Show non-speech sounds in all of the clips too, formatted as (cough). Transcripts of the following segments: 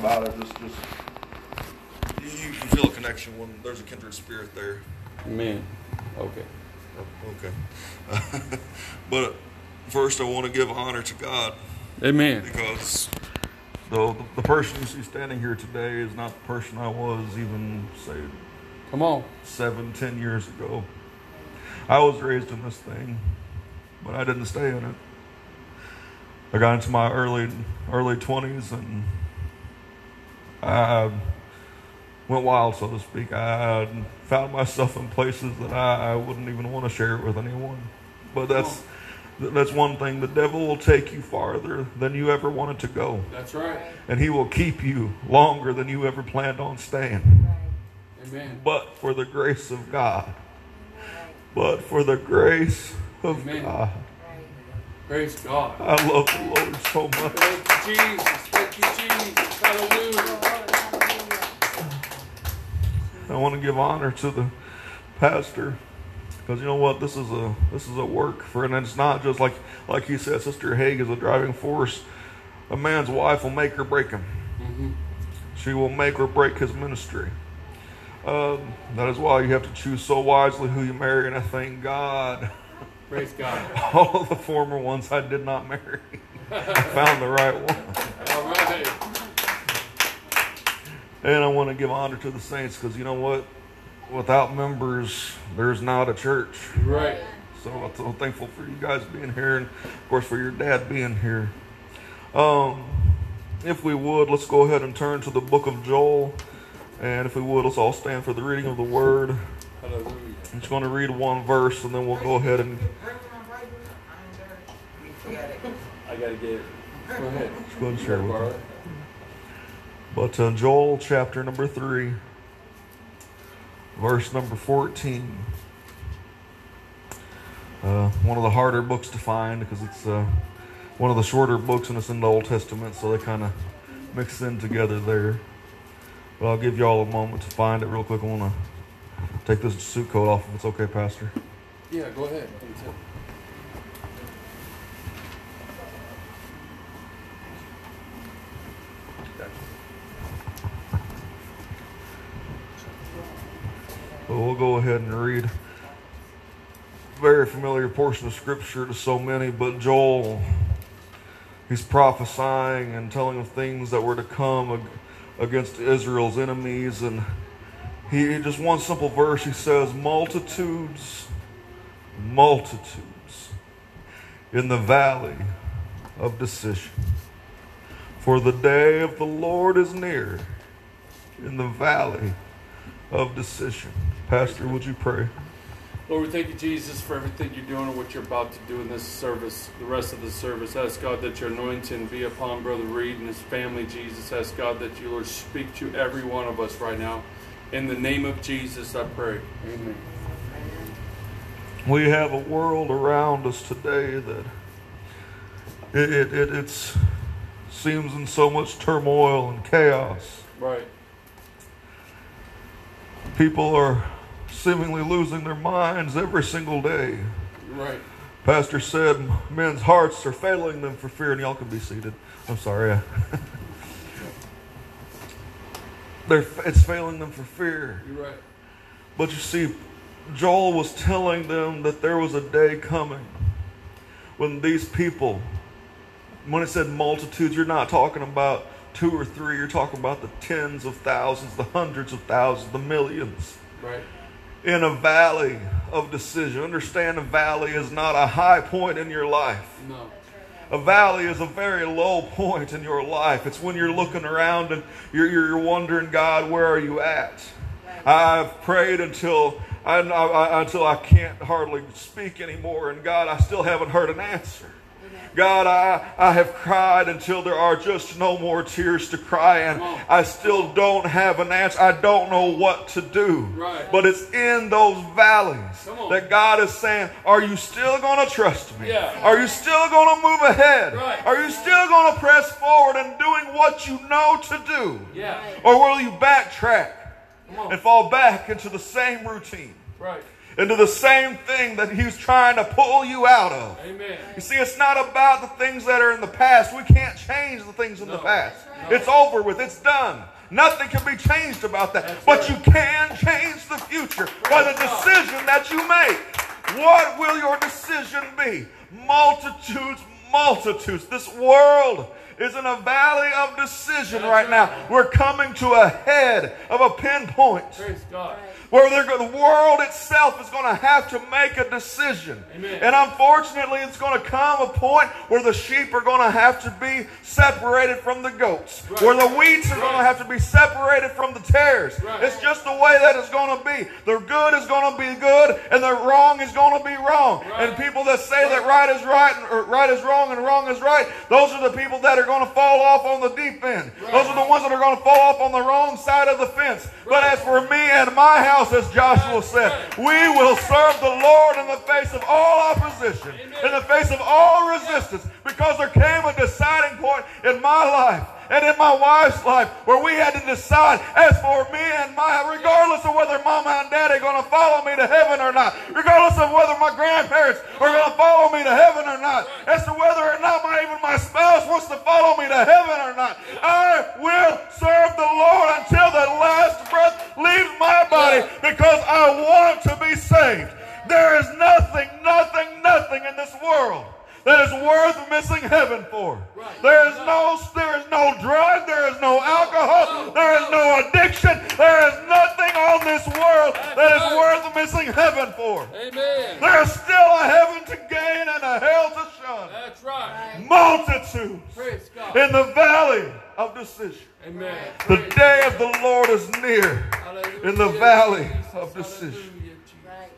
about it. Just, just you, you can feel a connection when there's a kindred spirit there. Amen. Okay. Okay. (laughs) but first, I want to give honor to God Amen. because the, the person you see standing here today is not the person I was even, say, Come on. seven, ten years ago. I was raised in this thing, but I didn't stay in it. I got into my early early twenties and I went wild, so to speak. I found myself in places that I, I wouldn't even want to share it with anyone. But that's that's one thing. The devil will take you farther than you ever wanted to go, That's right. and he will keep you longer than you ever planned on staying. Amen. But for the grace of God, but for the grace of Amen. God, Praise God. I love the Lord so much. Thank you, Jesus. Thank you, Jesus. Hallelujah. I want to give honor to the pastor. Because you know what? This is a this is a work for and it's not just like like he said sister Haig is a driving force. A man's wife will make or break him. Mhm. she will make or break his ministry. Um, that is why you have to choose so wisely who you marry and I thank God. Praise God. (laughs) all of the former ones I did not marry. (laughs) I found the right one. All right. And I want to give honor to the saints because you know what? Without members, there's not a church. Right. So I'm so thankful for you guys being here and, of course, for your dad being here. Um, if we would, let's go ahead and turn to the book of Joel. And if we would, let's all stand for the reading of the word. Hallelujah. I'm just going to read one verse and then we'll go ahead and I gotta get it. Go ahead. just go ahead and share with Borrow them. it. But Joel chapter number 3, verse number 14. Uh, one of the harder books to find because it's uh, one of the shorter books and it's in the Old Testament, so they kind of mix in together there. But I'll give y'all a moment to find it real quick. I want to take this suit coat off if it's okay, Pastor. Yeah, go ahead. But we'll go ahead and read a very familiar portion of scripture to so many, but Joel, he's prophesying and telling of things that were to come against Israel's enemies. And he just one simple verse, he says, Multitudes, multitudes in the valley of decision. For the day of the Lord is near in the valley of decision. Pastor, would you pray? Lord, we thank you, Jesus, for everything you're doing and what you're about to do in this service, the rest of the service. Ask God that your anointing be upon Brother Reed and his family, Jesus. Ask God that you, Lord, speak to every one of us right now. In the name of Jesus, I pray. Amen. We have a world around us today that it, it, it it's, seems in so much turmoil and chaos. Right. People are seemingly losing their minds every single day. Right. Pastor said men's hearts are failing them for fear, and y'all can be seated. I'm sorry. (laughs) They're, it's failing them for fear. You're right. But you see, Joel was telling them that there was a day coming when these people, when it said multitudes, you're not talking about two or three, you're talking about the tens of thousands, the hundreds of thousands, the millions. Right. In a valley of decision. Understand a valley is not a high point in your life. No. A valley is a very low point in your life. It's when you're looking around and you're, you're wondering, God, where are you at? I've prayed until I, I, until I can't hardly speak anymore, and God, I still haven't heard an answer. God, I, I have cried until there are just no more tears to cry, and I still don't have an answer. I don't know what to do. Right. But it's in those valleys that God is saying, Are you still going to trust me? Yeah. Are you still going to move ahead? Right. Are you still going to press forward and doing what you know to do? Yeah. Or will you backtrack and fall back into the same routine? Right. Into the same thing that He's trying to pull you out of. Amen. You see, it's not about the things that are in the past. We can't change the things in the past. No. It's over with. It's done. Nothing can be changed about that. That's but right. you can change the future by the decision that you make. What will your decision be? Multitudes, multitudes. This world is in a valley of decision right now. We're coming to a head of a pinpoint Praise God. where the world itself is going to have to make a decision. Amen. And unfortunately, it's going to come a point where the sheep are going to have to be separated from the goats, Right. where the wheats are going to have to be separated from the tares. Right. It's just the way that it's going to be. The good is going to be good, and the wrong is going to be wrong. Right. And people that say that right is right, and, or right is wrong, and wrong is right, those are the people that are going to fall off on the deep end. Right. Those are the ones that are going to fall off on the wrong side of the fence. But as for me and my house, as Joshua said, we will serve the Lord in the face of all opposition, in the face of all resistance, because there came a deciding point in my life and in my wife's life where we had to decide as for me and my, regardless of whether mama and daddy are going to follow me to heaven or not, regardless of whether my grandparents are going to follow me to heaven or not, as to whether or not my, even my spouse wants to follow me to heaven or not, I will serve the Lord until the last breath leaves my body because I want to be saved. There is nothing, nothing, nothing in this world that is worth missing heaven for. Right. There is no there is no drug, there is no alcohol, there is no addiction, there is nothing on this world that is worth missing heaven for. Amen. There is still a heaven to gain and a hell to shun. That's right. Multitudes Praise God. in the valley of decision. Amen. The Praise day of the Lord is near. Hallelujah, in the valley of decision. Hallelujah, Jesus. Right,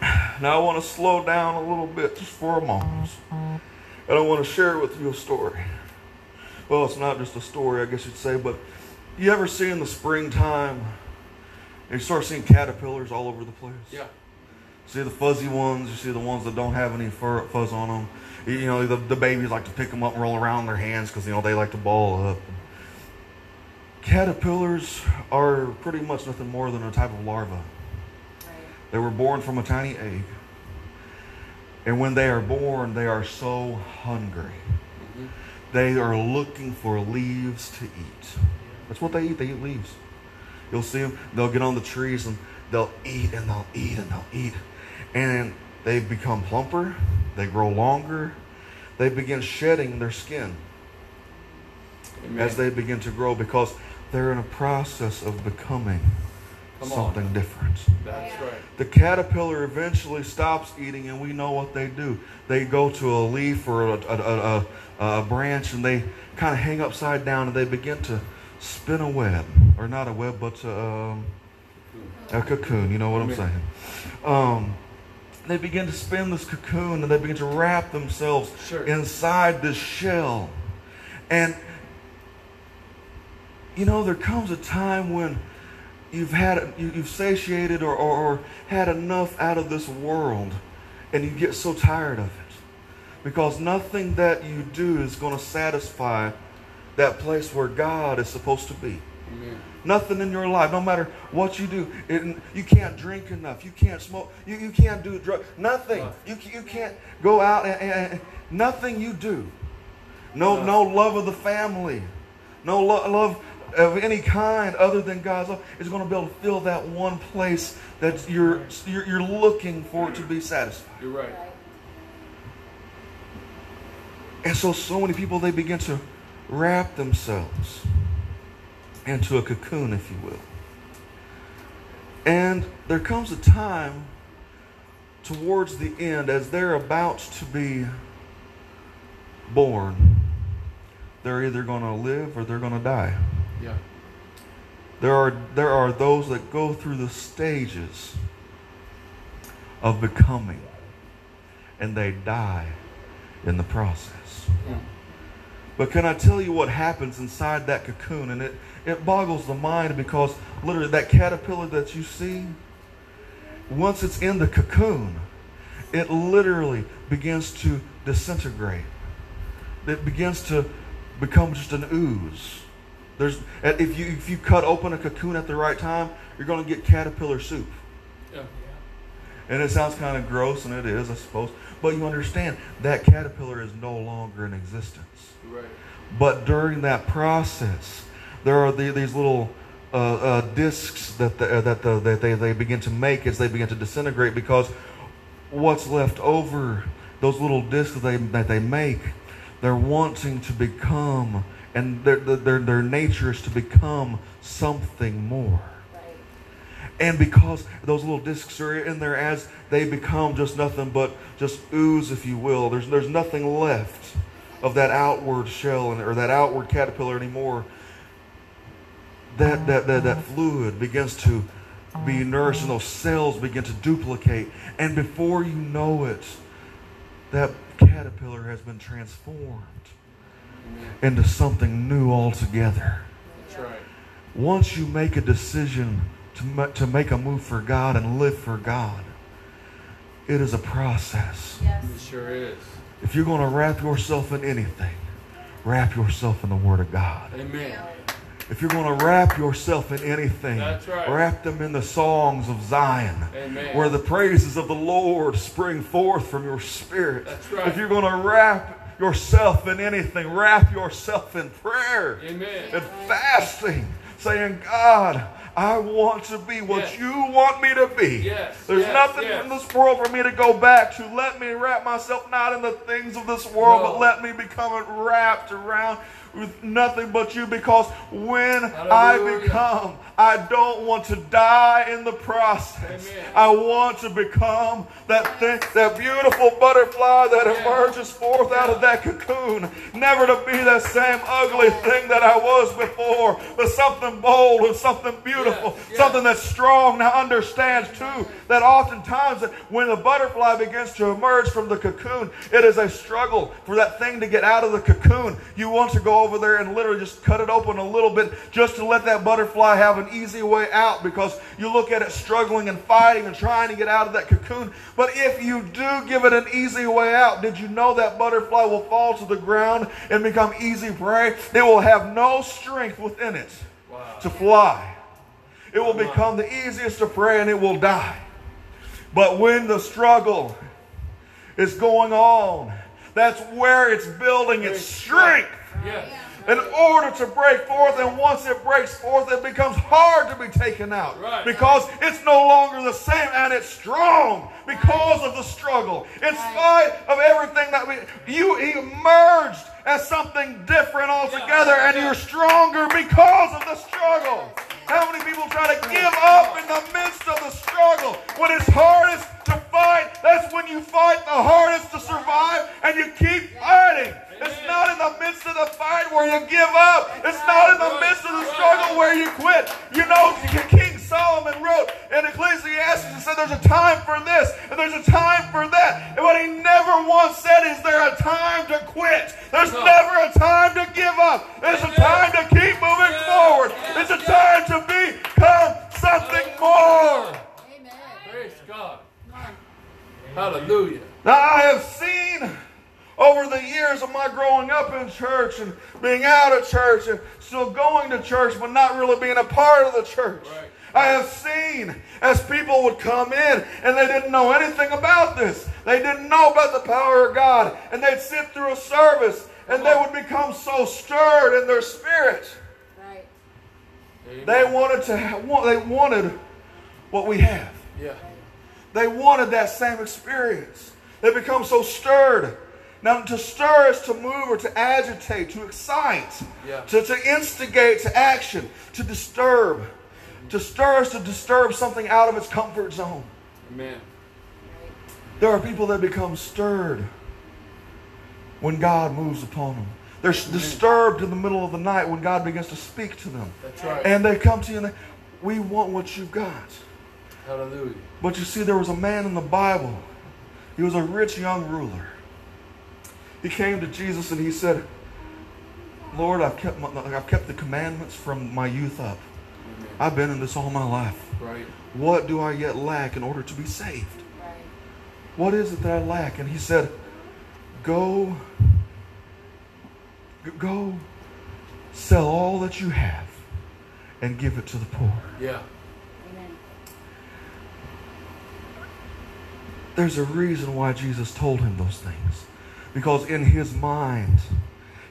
right. Now I want to slow down a little bit just for a moment. And I want to share with you a story. Well, it's not just a story, I guess you'd say, but you ever see in the springtime, you start seeing caterpillars all over the place? Yeah. See the fuzzy ones, you see the ones that don't have any fur, fuzz on them. You know, the, the babies like to pick them up and roll around in their hands because, you know, they like to ball up. Caterpillars are pretty much nothing more than a type of larva. They were born from a tiny egg. And when they are born, they are so hungry. Mhm. They are looking for leaves to eat. That's what they eat. They eat leaves. You'll see them. They'll get on the trees and they'll eat and they'll eat and they'll eat. And they become plumper. They grow longer. They begin shedding their skin Amen. as they begin to grow because they're in a process of becoming Come on. something different. That's right. The caterpillar eventually stops eating, and we know what they do. They go to a leaf or a, a, a, a, a branch, and they kind of hang upside down, and they begin to spin a web, or not a web, but um, a cocoon. You know what I'm saying? Um, they begin to spin this cocoon, and they begin to wrap themselves Sure. inside this shell, and you know there comes a time when you've had you- you've satiated or, or, or had enough out of this world and you get so tired of it. Because nothing that you do is going to satisfy that place where god is supposed to be. Amen. nothing in your life no matter what you do it, you can't drink enough you can't smoke you, you can't do drugs nothing. You, you can't go out and, and- and- nothing you do. No no love of the family no lo- love of any kind other than God's love is going to be able to fill that one place that you're, you're you're looking for to be satisfied. You're right. Right. And so so many people they begin to wrap themselves into a cocoon, if you will. And there comes a time towards the end as they're about to be born. They're either going to live or they're going to die. Yeah. There are there are those that go through the stages of becoming and they die in the process. Mm. But can I tell you what happens inside that cocoon? And it, it boggles the mind because literally that caterpillar that you see, once it's in the cocoon, it literally begins to disintegrate. It begins to become just an ooze. There's if you if you cut open a cocoon at the right time, you're going to get caterpillar soup. Yeah. And it sounds kind of gross, and it is, I suppose. But you understand that caterpillar is no longer in existence. Right. But during that process, there are the, these little uh, uh, discs that, the, uh, that, the, that they, they begin to make as they begin to disintegrate because what's left over, those little discs that they, that they make, they're wanting to become, and their, their, their nature is to become something more. And because those little discs are in there as they become just nothing but just ooze, if you will, there's, there's nothing left of that outward shell or that outward caterpillar anymore. That, that, that, that uh-huh. fluid begins to be uh-huh. nourished and those cells begin to duplicate. And before you know it, that caterpillar has been transformed into something new altogether. That's right. Once you make a decision to, to make a move for God and live for God, it is a process. Yes. It sure is. If you're going to wrap yourself in anything, wrap yourself in the Word of God. Amen. If you're going to wrap yourself in anything, right. wrap them in the songs of Zion, Amen. where the praises of the Lord spring forth from your spirit. Right. If you're going to wrap yourself in anything, wrap yourself in prayer Amen. and fasting, saying, God, I want to be what yes. you want me to be. Yes. There's yes. nothing in this world for me to go back to. Let me wrap myself not in the things of this world, no. but let me become wrapped around with nothing but you because when Hallelujah. I become, I don't want to die in the process. Amen. I want to become that thing, that beautiful butterfly that yeah. emerges forth yeah. out of that cocoon. Never to be that same ugly thing that I was before, but something bold and something beautiful, yes. something that's strong. Now understands too that oftentimes when the butterfly begins to emerge from the cocoon, it is a struggle for that thing to get out of the cocoon. You want to go over there and literally just cut it open a little bit just to let that butterfly have an easy way out because you look at it struggling and fighting and trying to get out of that cocoon. But if you do give it an easy way out, did you know that butterfly will fall to the ground and become easy prey? It will have no strength within it wow. to fly. It will become the easiest to prey and it will die. But when the struggle is going on, that's where it's building its strength. Yes. In order to break forth, and once it breaks forth, it becomes hard to be taken out. Right. Because it's no longer the same and it's strong because of the struggle. In spite of everything that we you emerged as something different altogether, and you're stronger because of the struggle. How many people try to give up in the midst of the struggle when it's hardest to fight? That's when you fight the hardest to survive, and you keep fighting. It's not in the midst of the fight where you give up. It's not in the midst of the struggle where you quit. You know, King Solomon wrote in Ecclesiastes and said there's a time for this and there's a time for that. And what he never once said is there a time to quit. There's never a time to give up. There's a time to keep moving forward. It's a time to become something more. Amen. Praise God. Hallelujah. Now I have seen over the years of my growing up in church and being out of church and still going to church but not really being a part of the church. Right. I have seen as people would come in and they didn't know anything about this. They didn't know about the power of God. And they'd sit through a service and they would become so stirred in their spirit. Right. They wanted to have, they wanted what we have. Yeah. They wanted that same experience. They become so stirred. Now, to stir is to move or to agitate, to excite, Yeah. to, to instigate to action, to disturb. To stir is to disturb something out of its comfort zone. Amen. There are people that become stirred when God moves upon them. They're disturbed in the middle of the night when God begins to speak to them. That's right. And they come to you and they, we want what you've got. Hallelujah. But you see, there was a man in the Bible. He was a rich young ruler. He came to Jesus and he said, Lord, I've kept, my, I've kept the commandments from my youth up. Amen. I've been in this all my life. Right. What do I yet lack in order to be saved? Right. What is it that I lack? And he said, Go, go sell all that you have and give it to the poor. Yeah. Amen. There's a reason why Jesus told him those things. Because in his mind,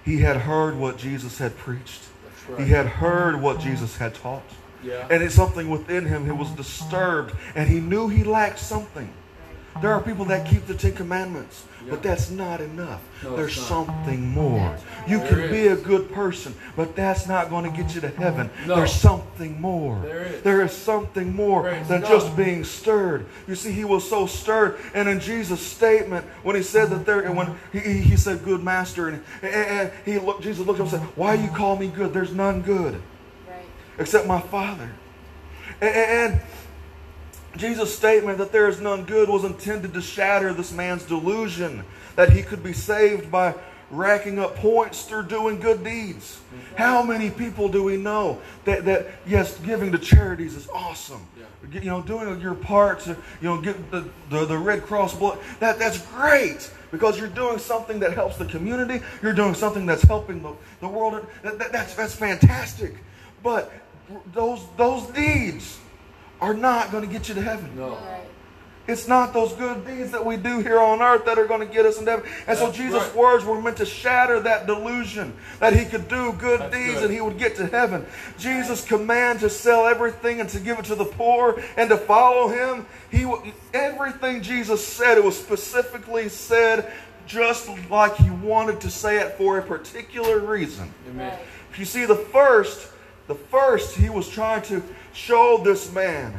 he had heard what Jesus had preached. Right. He had heard what Jesus had taught. yeah. And it's something within him who was disturbed, and he knew he lacked something. There are people that keep the Ten Commandments, but that's not enough. No, There's not. something more. You There can be a good person, but that's not going to get you to heaven. No. There's something more. There is. There is something more Praise than God. just being stirred. You see, he was so stirred. And in Jesus' statement, when he said that there, and when he, he he said, "Good master," and, and, and he looked, Jesus looked up and said, "Why you call me good? There's none good." Right. except my Father. And, and Jesus' statement that there is none good was intended to shatter this man's delusion that he could be saved by racking up points through doing good deeds. How many people do we know that, that yes, giving to charities is awesome. Yeah. You know, doing your part to, you know, get the, the, the Red Cross blood, that, that's great because you're doing something that helps the community. You're doing something that's helping the, the world. That, that- that's, that's fantastic. But those, those deeds are not going to get you to heaven. no. Right. It's not those good deeds that we do here on earth that are going to get us into heaven. And so Jesus' right. words were meant to shatter that delusion that he could do good That's deeds good. and he would get to heaven. Jesus' command to sell everything and to give it to the poor and to follow him, he everything Jesus said, it was specifically said just like he wanted to say it for a particular reason. Amen. Right. You see, the first, the first, he was trying to show this man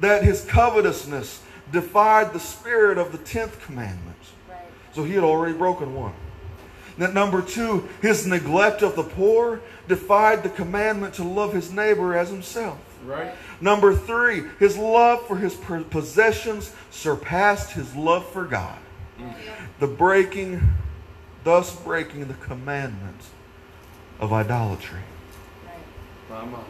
that his covetousness defied the spirit of the tenth commandment. Right. So he had already broken one. That number two, his neglect of the poor defied the commandment to love his neighbor as himself. Right. Number three, his love for his possessions surpassed his love for God. Mm. The breaking, thus breaking the commandment of idolatry. Right. My, my.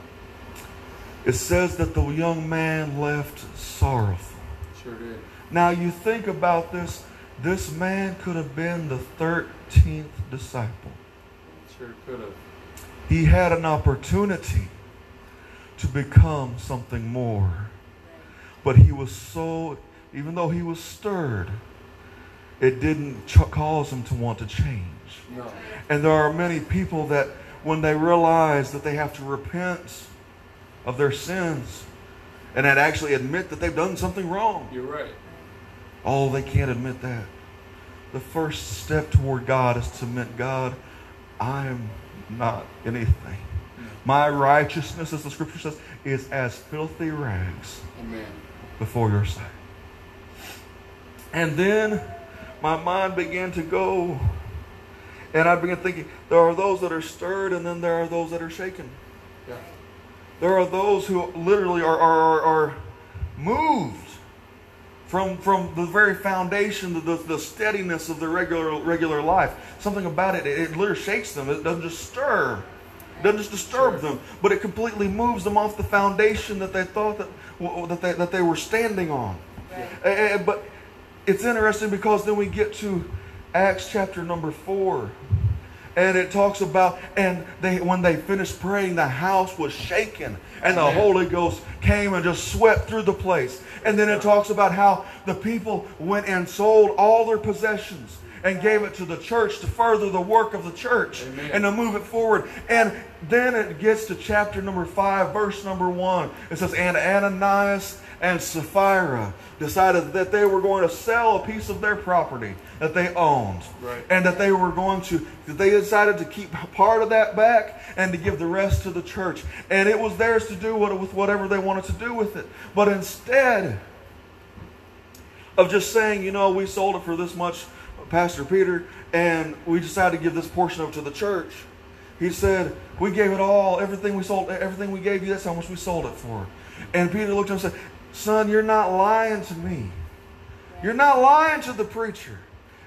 It says that the young man left sorrowful. Sure did. Now you think about this, this man could have been the 13th disciple. Sure could have. He had an opportunity to become something more. But he was so, even though he was stirred, it didn't ch- cause him to want to change. No. And there are many people that, when they realize that they have to repent of their sins and that actually admit that they've done something wrong, You're right. oh, they can't admit that. The first step toward God is to admit, God, I am not anything. My righteousness, as the scripture says, is as filthy rags Amen. before your sight. And then my mind began to go, and I began thinking, there are those that are stirred, and then there are those that are shaken. Yeah. There are those who literally are, are, are, moved from, from the very foundation, the, the, the steadiness of their regular, regular life. Something about it, it, it literally shakes them. It doesn't just stir. It doesn't just disturb them, but it completely moves them off the foundation that they thought that, that, they, that they were standing on. Right. Eh, eh, but it's interesting because then we get to Acts chapter number four. And it talks about, and they when they finished praying, the house was shaken, and the. Holy Ghost came and just swept through the place. And then it talks about how the people went and sold all their possessions and gave it to the church to further the work of the church Amen. and to move it forward. And then it gets to chapter number five, verse number one. It says, And Ananias and Sapphira decided that they were going to sell a piece of their property that they owned. Right. And that they were going to, that they decided to keep part of that back and to give the rest to the church. And it was theirs to do what, with whatever they wanted to do with it. But instead of just saying, you know, we sold it for this much, Pastor Peter, and we decided to give this portion of it to the church. He said, we gave it all, everything we sold, everything we gave you, that's how much we sold it for. And Peter looked at him and said, son, you're not lying to me. You're not lying to the preacher.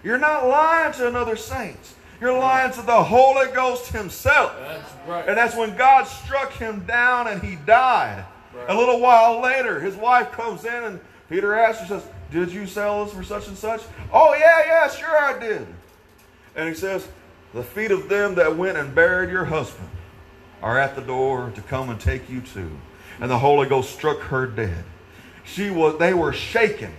You're not lying to another saint. You're lying to the Holy Ghost himself. That's right. And that's when God struck him down and he died. Right. A little while later, his wife comes in and Peter asks her, says, Did you sell this for such and such? Oh, yeah, yeah, sure I did. And he says, The feet of them that went and buried your husband are at the door to come and take you too. And the Holy Ghost struck her dead. She was, they were shaken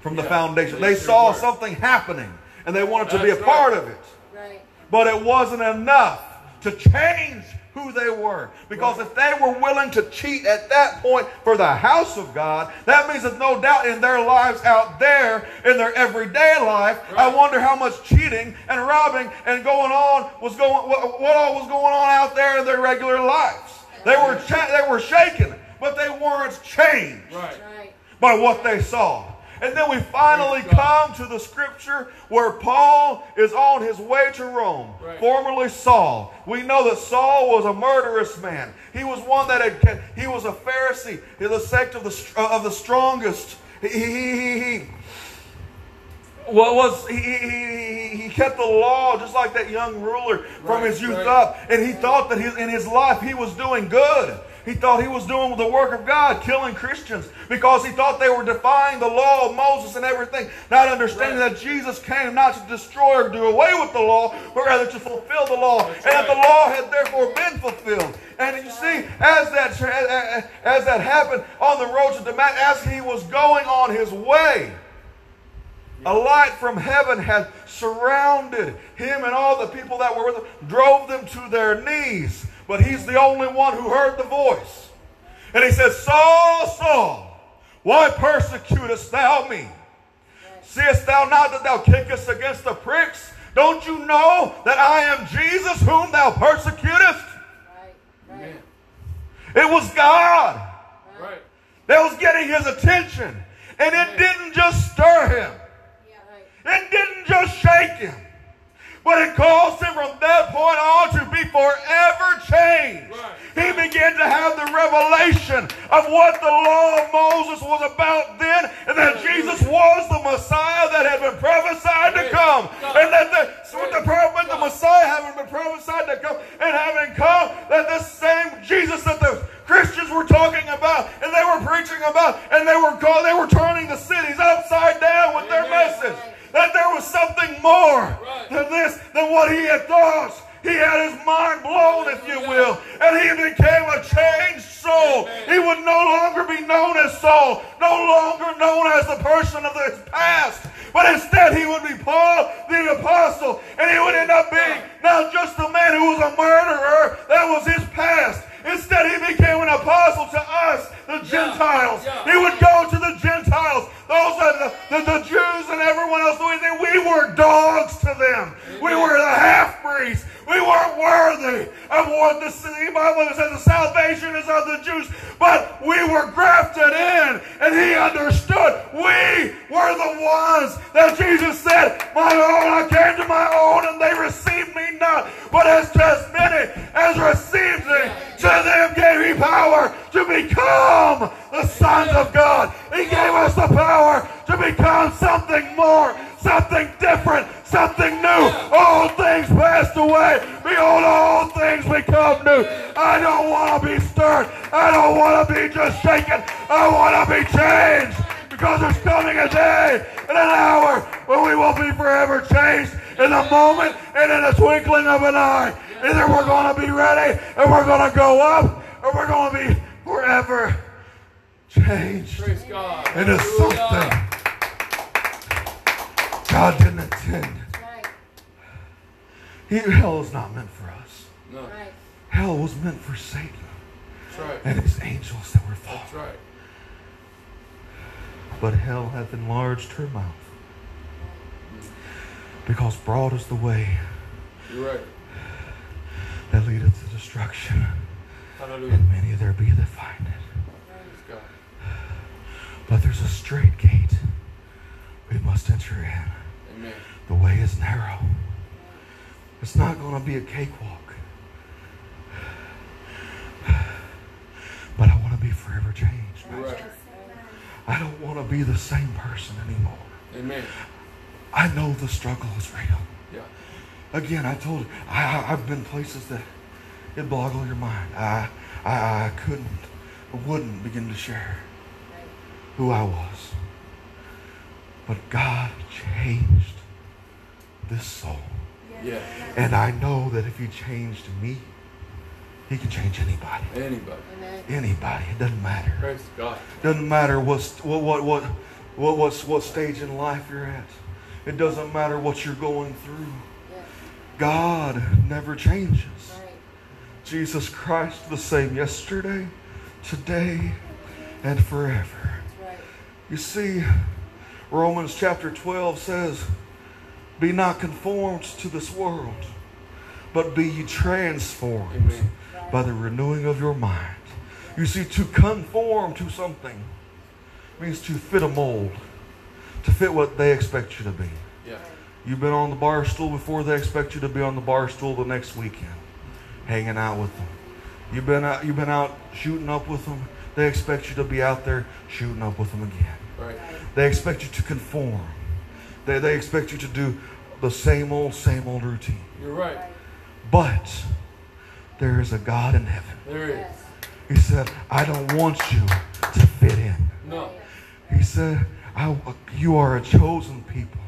from the Yeah, foundation. they They sure saw were. something happening and they wanted to be a right. part of it. Right. But it wasn't enough to change who they were. Because if they were willing to cheat at that point for the house of God, that means that no doubt in their lives out there, in their everyday life, I wonder how much cheating and robbing and going on was going, what, what all was going on out there in their regular lives. They were, cha- they were shaken, but they weren't changed Right. By what they saw. And then we finally come to the scripture where Paul is on his way to Rome, Right. formerly Saul. We know that Saul was a murderous man. He was one that had, he was a Pharisee, He was the sect of the uh, of the strongest. He, he, he, he, what was he, he, he, he kept the law just like that young ruler from Right, his youth right. up, and he thought that his, in his life he was doing good. He thought he was doing the work of God, killing Christians, because he thought they were defying the law of Moses and everything, not understanding Right. that Jesus came not to destroy or do away with the law, but rather to fulfill the law, That's and that the law had therefore been fulfilled. And you see, as that as that happened on the road to Damascus, as he was going on his way, a light from heaven had surrounded him and all the people that were with him, drove them to their knees. But he's the only one who heard the voice. And he said, Saul, Saul, why persecutest thou me? Seest thou not that thou kickest against the pricks? Don't you know that I am Jesus whom thou persecutest? Right. Right. It was God Right. that was getting his attention. And it didn't just stir him. It didn't just shake him, but it caused him from that point on to be forever changed. Right. He began to have the revelation of what the law of Moses was about then, and that Jesus was the Messiah that had been prophesied to come. And that the, the, Praise pro- with the Messiah having been prophesied to come, and having come, that this same Jesus that the Christians were talking about, and they were preaching about, and they were called, they were turning the cities upside down with their message that there was something more Right. than this, than what he had thought. He had his mind blown, if you will, and he became a changed soul. He would no longer be known as Saul, no longer known as the person of his past, but instead he would be Paul the apostle, and he would end up being not just a man who was a murderer, that was his past. Instead, he became an apostle to us, the Gentiles. yeah. He would go to the Gentiles, those are the, the, the Jews and everyone else. We, we were dogs to them. We were the half breeds. We weren't worthy of what the, Bible says the salvation is of the Jews, but we were grafted in, and he understood we were the ones that Jesus said, My own, I came to my own, and they received me not. But as as many as received me, to them gave he power to become the sons of God. He gave us the power to become something more, something different, something new. All things passed away. Behold, all things become new. I don't want to be stirred. I don't want to be just shaken. I want to be changed. Because there's coming a day and an hour when we will be forever changed in a moment and in a twinkling of an eye. Either we're going to be ready and we're going to go up or we're going to be forever changed Praise God. into something God didn't intend. Right. He, hell is not meant for us. No, Right. Hell was meant for Satan that's right. and his angels that were fallen. That's right. But hell hath enlarged her mouth. Because broad is the way You're right. that leadeth to destruction, Hallelujah. and many there be that find it. But there's a straight gate we must enter in. Amen. The way is narrow. It's not going to be a cakewalk. But I want to be forever changed. You're right. I don't want to be the same person anymore. Amen. I know the struggle is real. Yeah. Again, I told you, I- I've been places that it boggle your mind. I, I, I couldn't, wouldn't begin to share who I was. But God changed this soul. Yeah. And I know that if He changed me, He can change anybody. Anybody. Amen. Anybody. It doesn't matter. Praise God. Doesn't matter what's, what, what, what, what, what's, what stage in life you're at. It doesn't matter what you're going through. Yeah. God never changes. Right. Jesus Christ the same yesterday, today, and forever. Right. You see, Romans chapter 12 says, Be not conformed to this world, but be ye transformed by the renewing of your mind. You see, to conform to something means to fit a mold, to fit what they expect you to be. Yeah. You've been on the bar stool before, they expect you to be on the bar stool the next weekend, hanging out with them. You've been out, you've been out shooting up with them, they expect you to be out there shooting up with them again. Right. They expect you to conform. They, they expect you to do the same old, same old routine. You're right. Right. But there is a God in heaven. There is. it is. He said, I don't want you to fit in. No. He said, I, You are a chosen people.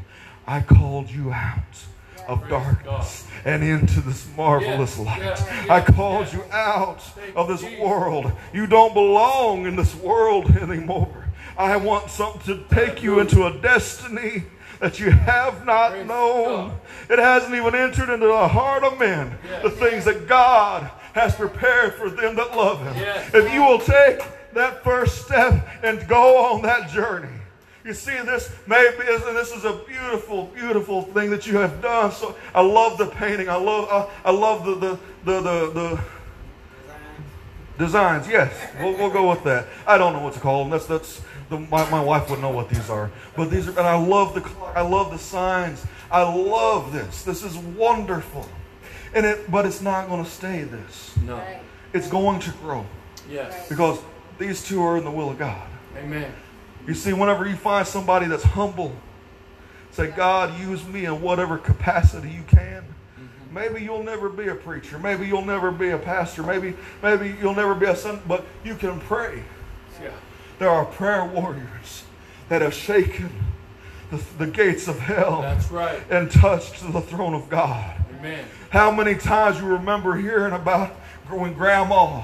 I called you out of darkness and into this marvelous light. I called you out of this world. You don't belong in this world anymore. I want something to take you into a destiny that you have not known. It hasn't even entered into the heart of men. The things that God has prepared for them that love Him. If you will take that first step and go on that journey. You see, this maybe this is a beautiful, beautiful thing that you have done. So I love the painting. I love, I, I love the the the the, the designs. Yes, we'll, we'll go with that. I don't know what to call them. That's that's the, my, my wife would know what these are. But these are, and I love the I love the signs. I love this. This is wonderful. And it, but it's not going to stay this. No. Right. It's going to grow Yes. because these two are in the will of God. Amen. You see, whenever you find somebody that's humble, say, God, use me in whatever capacity you can. Mm-hmm. Maybe you'll never be a preacher. Maybe you'll never be a pastor. Maybe, maybe you'll never be a son, but you can pray. Yeah. There are prayer warriors that have shaken the, the gates of hell That's right. and touched the throne of God. Amen. How many times you remember hearing about when grandma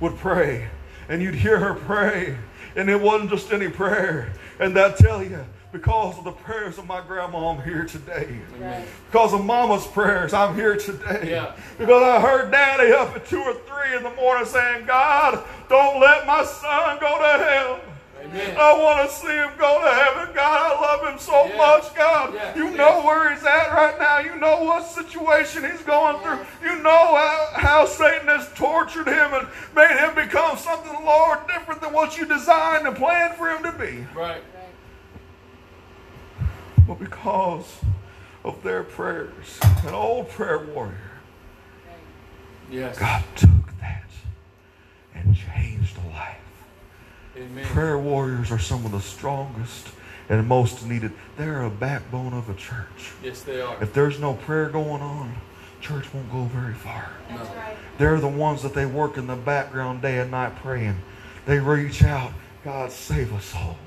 would pray and you'd hear her pray and it wasn't just any prayer. And I tell you, because of the prayers of my grandma, I'm here today. Because of mama's prayers, I'm here today. Yeah. Because I heard daddy up at two or three in the morning saying, God, don't let my son go to hell. Amen. I want to see him go to heaven. God, I love him so much. God, you know where he's at right now. You know what situation he's going through. You know how, how Satan has tortured him and made him become something, Lord, different than what you designed and planned for him to be. Right. But because of their prayers, an old prayer warrior. Yes. God took that and changed a life. Amen. Prayer warriors are some of the strongest and most needed. They're a backbone of a church. Yes, they are. If there's no prayer going on, church won't go very far. That's No. right. They're the ones that they work in the background day and night praying. They reach out, God save us all.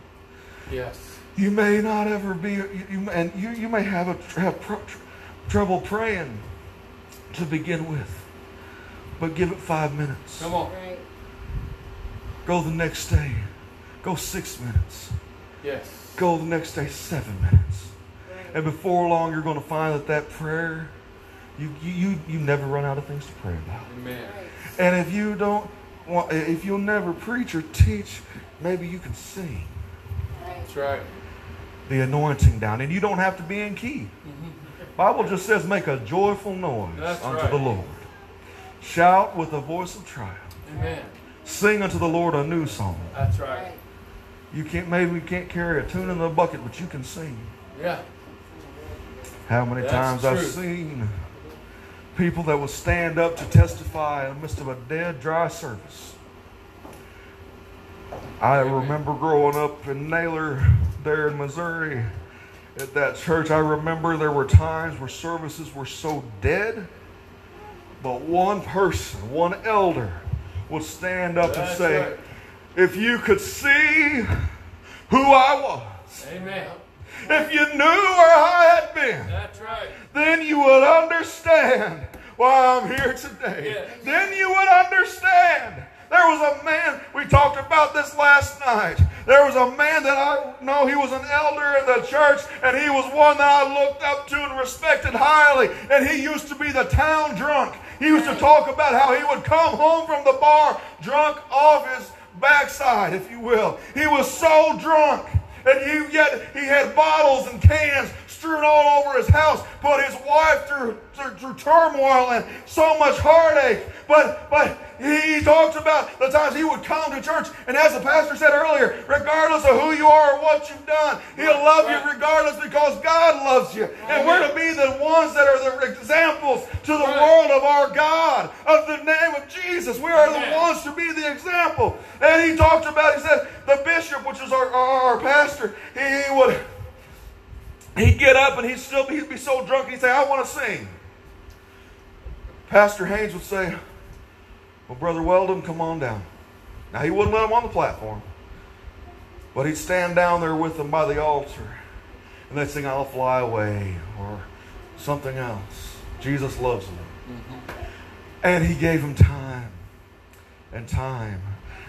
Yes. You may not ever be, you, you, and you, you may have, a, have pro, tr- trouble praying to begin with, but give it five minutes. Come on. Right. Go the next day. Go six minutes. Yes. Go the next day seven minutes. Right. And before long, you're going to find that that prayer, you, you, you, never run out of things to pray about. Amen. Right. And if you don't, want, if you'll never preach or teach, maybe you can sing Right. That's right. the anointing down, and you don't have to be in key. (laughs) Bible just says, "Make a joyful noise That's unto the Lord. Shout with a voice of triumph. Amen. Sing unto the Lord a new song." That's right. Right. You can't maybe you can't carry a tune in the bucket, but you can sing. Yeah. How many That's times I've seen people that will stand up to testify in the midst of a dead, dry service. I Amen. remember growing up in Naylor, there in Missouri, at that church. I remember there were times where services were so dead, but one person, one elder, would stand up and say, right. If you could see who I was, Amen. if you knew where I had been, That's right. then you would understand why I'm here today. Yes. Then you would understand. There was a man, we talked about this last night. There was a man that I know, he was an elder in the church, and he was one that I looked up to and respected highly. And he used to be the town drunk. He used to talk about how he would come home from the bar drunk off his backside, if you will. He was so drunk. And he, yet he had bottles and cans strewn all over his house, put his wife through, through, through turmoil and so much heartache. But, but he, he talks about the times he would come to church, and as the pastor said earlier, regardless of who you are or what you've done, he'll love you regardless because God loves you. Oh, and we're to be the ones that are the examples to the world of our God, of the name of Jesus. We are the ones to be the example. And he talked about, he said, the bishop, which is our, our, our pastor, he would he'd get up and he'd still be, he'd be so drunk he'd say, I want to sing. Pastor Haynes would say, Well, Brother Weldon, come on down. Now he wouldn't let him on the platform. But he'd stand down there with them by the altar and they'd sing I'll fly away or something else. Jesus loves them. Mm-hmm. And he gave him time and time.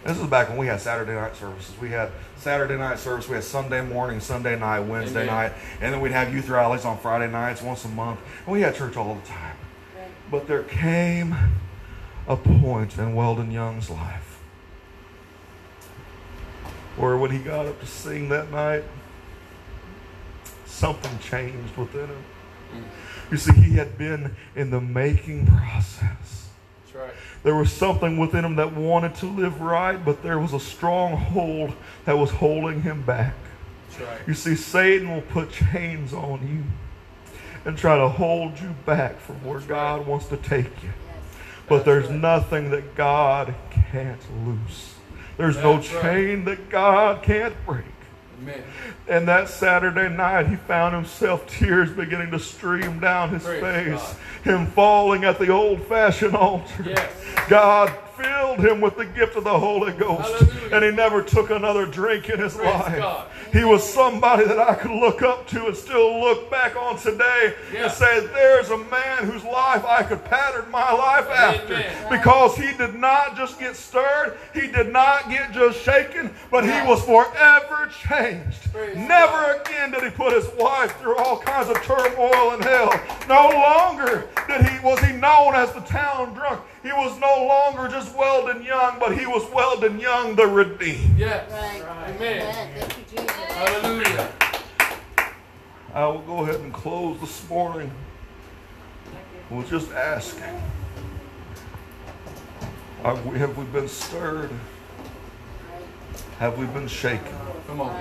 This is back when we had Saturday night services. We had Saturday night service, we had Sunday morning, Sunday night, Wednesday Amen. night, and then we'd have youth rallies on Friday nights once a month. And we had church all the time. But there came a point in Weldon Young's life where when he got up to sing that night, something changed within him. You see, he had been in the making process. Right. There was something within him that wanted to live right, but there was a stronghold that was holding him back. That's right. You see, Satan will put chains on you and try to hold you back from where. God wants to take you. But there's nothing that God can't loose. There's no chain that God can't break. And that Saturday night, he found himself tears beginning to stream down his Praise face, him falling at the old fashioned altar. Yes. God filled him with the gift of the Holy Ghost, Hallelujah. and he never took another drink in his Praise life. God. He was somebody that I could look up to and still look back on today Yeah. and say, There's a man whose life I could pattern my life after. Amen. Because he did not just get stirred, he did not get just shaken, but he was forever changed. Praise Never again did he put his wife through all kinds of turmoil and hell. No longer did he was he known as the town drunk. He was no longer just Weldon Young, but he was Weldon Young the redeemed. Yes. Right. Amen. Amen. Thank you, Jesus. Hallelujah. I will go ahead and close this morning. We'll just ask Have we, have we been stirred? Have we been shaken? Come on.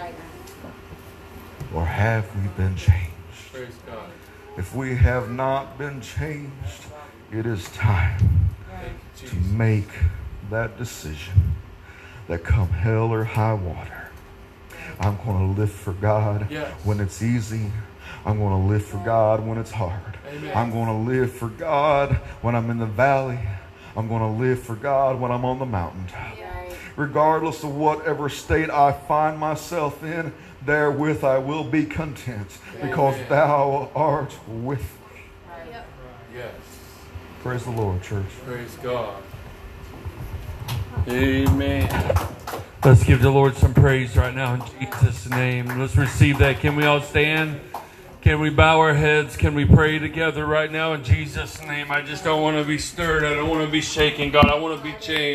Or have we been changed? Praise God. If we have not been changed, it is time Thank you, to make that decision that come hell or high water. I'm going to live for God Yes. when it's easy. I'm going to live for God when it's hard. Amen. I'm going to live for God when I'm in the valley. I'm going to live for God when I'm on the mountaintop. Right. Regardless of whatever state I find myself in, therewith I will be content because Amen. thou art with me. Right. Yes. Praise the Lord, church. Praise God. Amen. Let's give the Lord some praise right now in Jesus' name. Let's receive that. Can we all stand? Can we bow our heads? Can we pray together right now in Jesus' name? I just don't want to be stirred. I don't want to be shaken. God, I want to be changed.